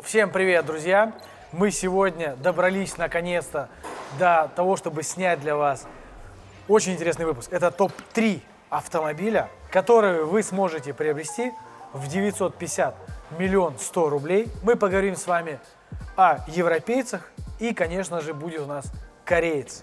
Всем привет, друзья! Мы сегодня добрались наконец-то до того, чтобы снять для вас очень интересный выпуск. Это топ-3 автомобиля, которые вы сможете приобрести в 950 миллион 100 рублей. Мы поговорим с вами о европейцах и, конечно же, будет у нас кореец.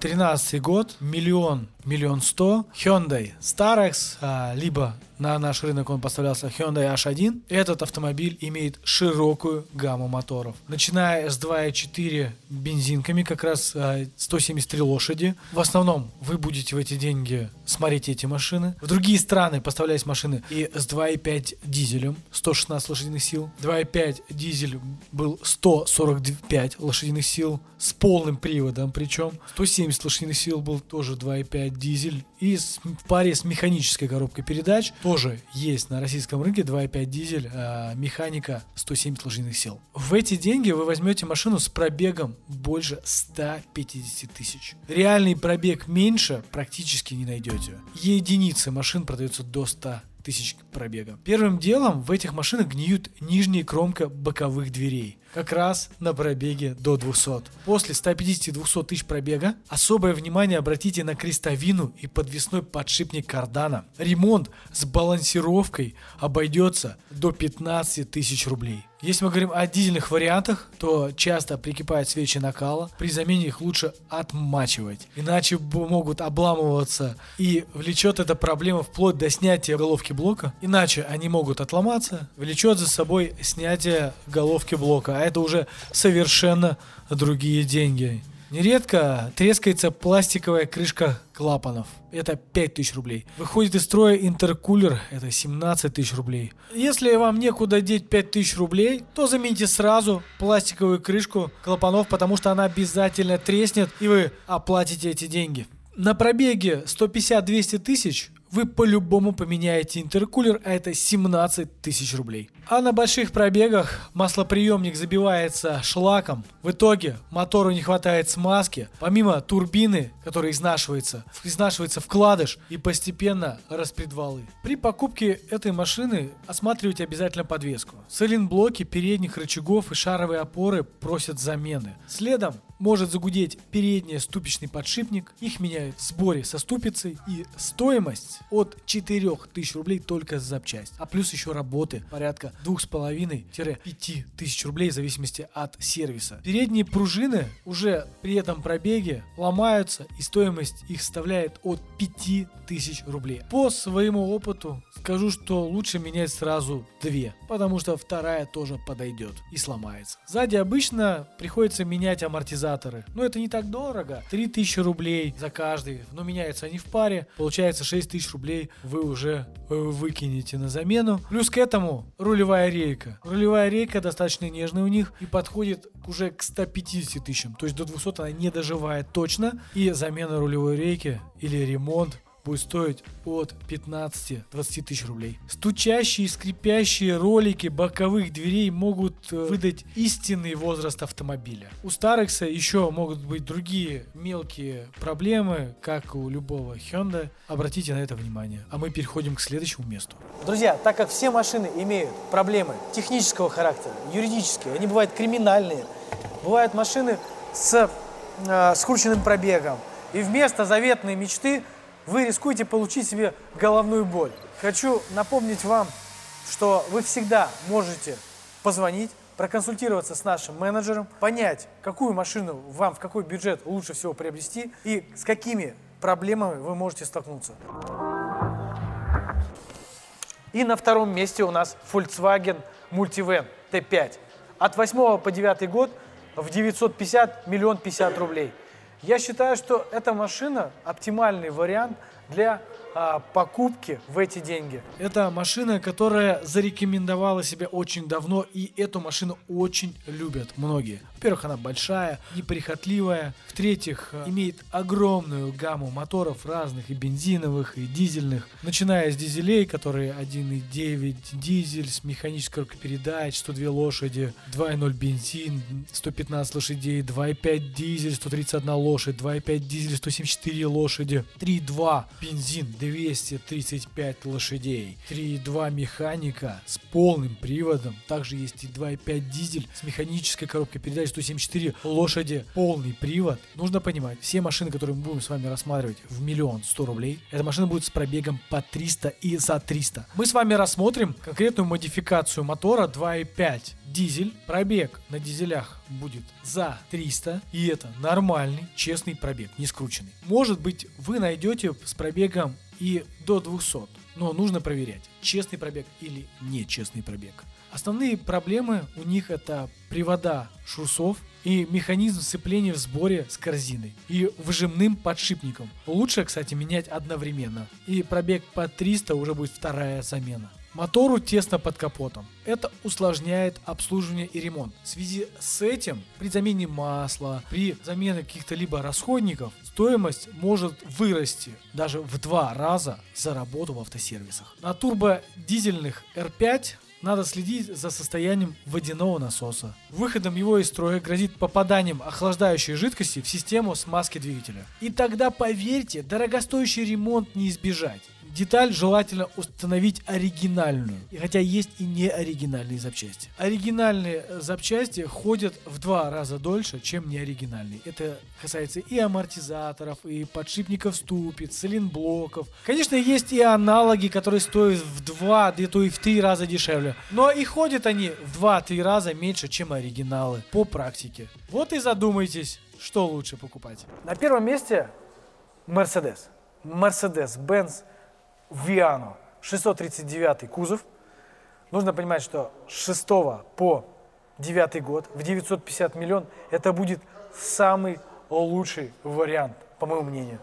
13 год, миллион, миллион сто, Hyundai Starex, а, либо на наш рынок он поставлялся Hyundai H1. Этот автомобиль имеет широкую гамму моторов. Начиная с 2.4 бензинками, как раз 173 а, лошади. В основном вы будете в эти деньги смотреть эти машины. В другие страны поставлялись машины и с 2.5 дизелем, 116 лошадиных сил. 2.5 дизель был 145 лошадиных сил с полным приводом, причем 170 лошадиных сил был тоже 2.5 дизель. И с, в паре с механической коробкой передач тоже есть на российском рынке 2.5 дизель, э, механика 170 лошадиных сил. В эти деньги вы возьмете машину с пробегом больше 150 тысяч. Реальный пробег меньше практически не найдете. Единицы машин продаются до 100 тысяч пробега. Первым делом в этих машинах гниют нижняя кромка боковых дверей как раз на пробеге до 200. После 150-200 тысяч пробега особое внимание обратите на крестовину и подвесной подшипник кардана. Ремонт с балансировкой обойдется до 15 тысяч рублей. Если мы говорим о дизельных вариантах, то часто прикипают свечи накала. При замене их лучше отмачивать, иначе могут обламываться и влечет эта проблема вплоть до снятия головки блока. Иначе они могут отломаться, влечет за собой снятие головки блока, а это уже совершенно другие деньги. Нередко трескается пластиковая крышка клапанов. Это 5000 рублей. Выходит из строя интеркулер. Это 17 тысяч рублей. Если вам некуда деть 5000 рублей, то замените сразу пластиковую крышку клапанов, потому что она обязательно треснет, и вы оплатите эти деньги. На пробеге 150-200 тысяч вы по-любому поменяете интеркулер, а это 17 тысяч рублей. А на больших пробегах маслоприемник забивается шлаком. В итоге мотору не хватает смазки. Помимо турбины, которая изнашивается, изнашивается вкладыш и постепенно распредвалы. При покупке этой машины осматривайте обязательно подвеску. Сайлентблоки передних рычагов и шаровые опоры просят замены. Следом может загудеть передний ступичный подшипник. Их меняют в сборе со ступицей. И стоимость от 4000 рублей только за запчасть. А плюс еще работы порядка 2,5-5 тысяч рублей в зависимости от сервиса. Передние пружины уже при этом пробеге ломаются и стоимость их составляет от 5 тысяч рублей. По своему опыту скажу, что лучше менять сразу две, потому что вторая тоже подойдет и сломается. Сзади обычно приходится менять амортизаторы, но это не так дорого. 3000 рублей за каждый, но меняются они в паре, получается 6000 рублей вы уже э, выкинете на замену. Плюс к этому рулевая рейка. Рулевая рейка достаточно нежная у них и подходит уже к 150 тысячам, то есть до 200 она не доживает точно. И замена рулевой рейки или ремонт будет стоить от 15-20 тысяч рублей. Стучащие и скрипящие ролики боковых дверей могут э, выдать истинный возраст автомобиля. У Старекса еще могут быть другие мелкие проблемы, как у любого Hyundai. Обратите на это внимание. А мы переходим к следующему месту. Друзья, так как все машины имеют проблемы технического характера, юридические, они бывают криминальные, бывают машины с э, скрученным пробегом, и вместо заветной мечты вы рискуете получить себе головную боль. Хочу напомнить вам, что вы всегда можете позвонить, проконсультироваться с нашим менеджером, понять, какую машину вам в какой бюджет лучше всего приобрести и с какими проблемами вы можете столкнуться. И на втором месте у нас Volkswagen Multivan T5. От 8 по 9 год в 950 миллион 50 рублей. Я считаю, что эта машина оптимальный вариант для а, покупки в эти деньги. Это машина, которая зарекомендовала себя очень давно, и эту машину очень любят многие. Во-первых, она большая, неприхотливая. В-третьих, э, имеет огромную гамму моторов разных, и бензиновых, и дизельных. Начиная с дизелей, которые 1.9 дизель с механической передач, 102 лошади, 2.0 бензин, 115 лошадей, 2.5 дизель, 131 лошадь, 2.5 дизель, 174 лошади, 3.2 бензин, 235 лошадей, 3.2 механика с полным приводом, также есть и 2.5 дизель с механической коробкой передач 174 лошади, полный привод. Нужно понимать, все машины, которые мы будем с вами рассматривать в миллион сто рублей, эта машина будет с пробегом по 300 и за 300. Мы с вами рассмотрим конкретную модификацию мотора 2.5 дизель, пробег на дизелях будет за 300, и это нормальный, честный пробег, не скрученный. Может быть, вы найдете с пробегом и до 200, но нужно проверять, честный пробег или нечестный пробег. Основные проблемы у них это привода шрусов и механизм сцепления в сборе с корзиной и выжимным подшипником. Лучше, кстати, менять одновременно. И пробег по 300 уже будет вторая замена. Мотору тесно под капотом. Это усложняет обслуживание и ремонт. В связи с этим, при замене масла, при замене каких-то либо расходников, стоимость может вырасти даже в два раза за работу в автосервисах. На турбодизельных R5 надо следить за состоянием водяного насоса. Выходом его из строя грозит попаданием охлаждающей жидкости в систему смазки двигателя. И тогда, поверьте, дорогостоящий ремонт не избежать. Деталь желательно установить оригинальную, и хотя есть и не оригинальные запчасти. Оригинальные э, запчасти ходят в два раза дольше, чем не оригинальные. Это касается и амортизаторов, и подшипников ступиц, цилинблоков. Конечно, есть и аналоги, которые стоят в два, да то и в три раза дешевле. Но и ходят они в два-три раза меньше, чем оригиналы по практике. Вот и задумайтесь, что лучше покупать. На первом месте Mercedes. Mercedes-Benz Viano 639 кузов. Нужно понимать, что с 6 по 9 год в 950 миллион это будет самый лучший вариант, по моему мнению.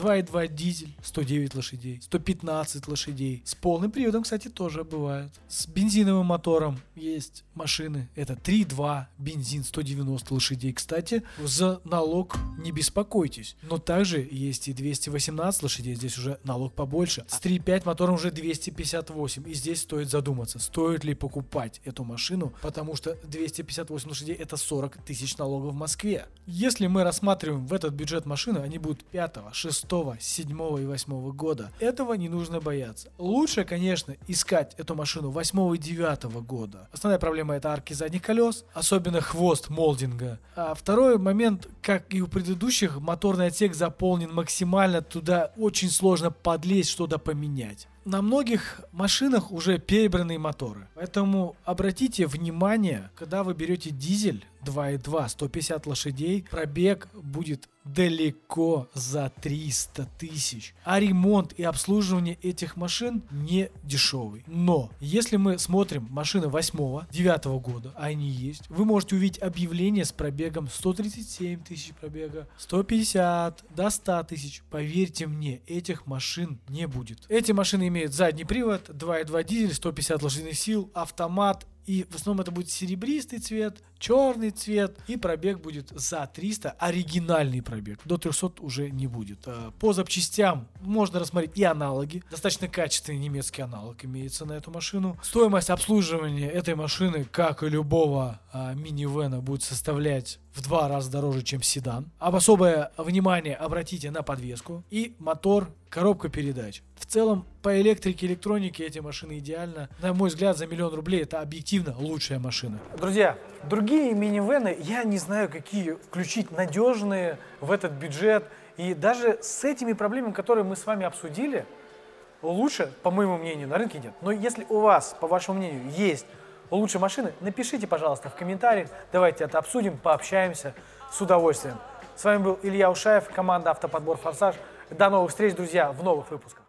2.2 дизель, 109 лошадей, 115 лошадей. С полным приводом, кстати, тоже бывает. С бензиновым мотором есть машины. Это 3.2 бензин, 190 лошадей. Кстати, за налог не беспокойтесь. Но также есть и 218 лошадей, здесь уже налог побольше. С 3.5 мотором уже 258. И здесь стоит задуматься, стоит ли покупать эту машину, потому что 258 лошадей это 40 тысяч налогов в Москве. Если мы рассматриваем в этот бюджет машины, они будут 5, 6, 7 и 8 года. Этого не нужно бояться. Лучше, конечно, искать эту машину 8 и 9 года. Основная проблема это арки задних колес, особенно хвост молдинга. А второй момент, как и у предыдущих, моторный отсек заполнен максимально, туда очень сложно подлезть, что-то поменять. На многих машинах уже перебранные моторы. Поэтому обратите внимание, когда вы берете дизель 2.2, 150 лошадей, пробег будет далеко за 300 тысяч. А ремонт и обслуживание этих машин не дешевый. Но, если мы смотрим машины 8 9 года, а они есть, вы можете увидеть объявление с пробегом 137 тысяч пробега, 150 до 100 тысяч. Поверьте мне, этих машин не будет. Эти машины имеют задний привод, 2.2 дизель, 150 лошадиных сил, автомат и в основном это будет серебристый цвет, черный цвет, и пробег будет за 300, оригинальный пробег. До 300 уже не будет. А, по запчастям можно рассмотреть и аналоги. Достаточно качественный немецкий аналог имеется на эту машину. Стоимость обслуживания этой машины, как и любого а, минивэна, будет составлять в два раза дороже, чем седан. Об особое внимание обратите на подвеску и мотор, коробка передач. В целом, по электрике, электронике эти машины идеально. На мой взгляд, за миллион рублей это объективно лучшая машина. Друзья, другие минивены, я не знаю, какие включить надежные в этот бюджет. И даже с этими проблемами, которые мы с вами обсудили, лучше, по моему мнению, на рынке нет. Но если у вас, по вашему мнению, есть лучшие машины, напишите, пожалуйста, в комментариях. Давайте это обсудим, пообщаемся с удовольствием. С вами был Илья Ушаев, команда «Автоподбор Форсаж». До новых встреч, друзья, в новых выпусках.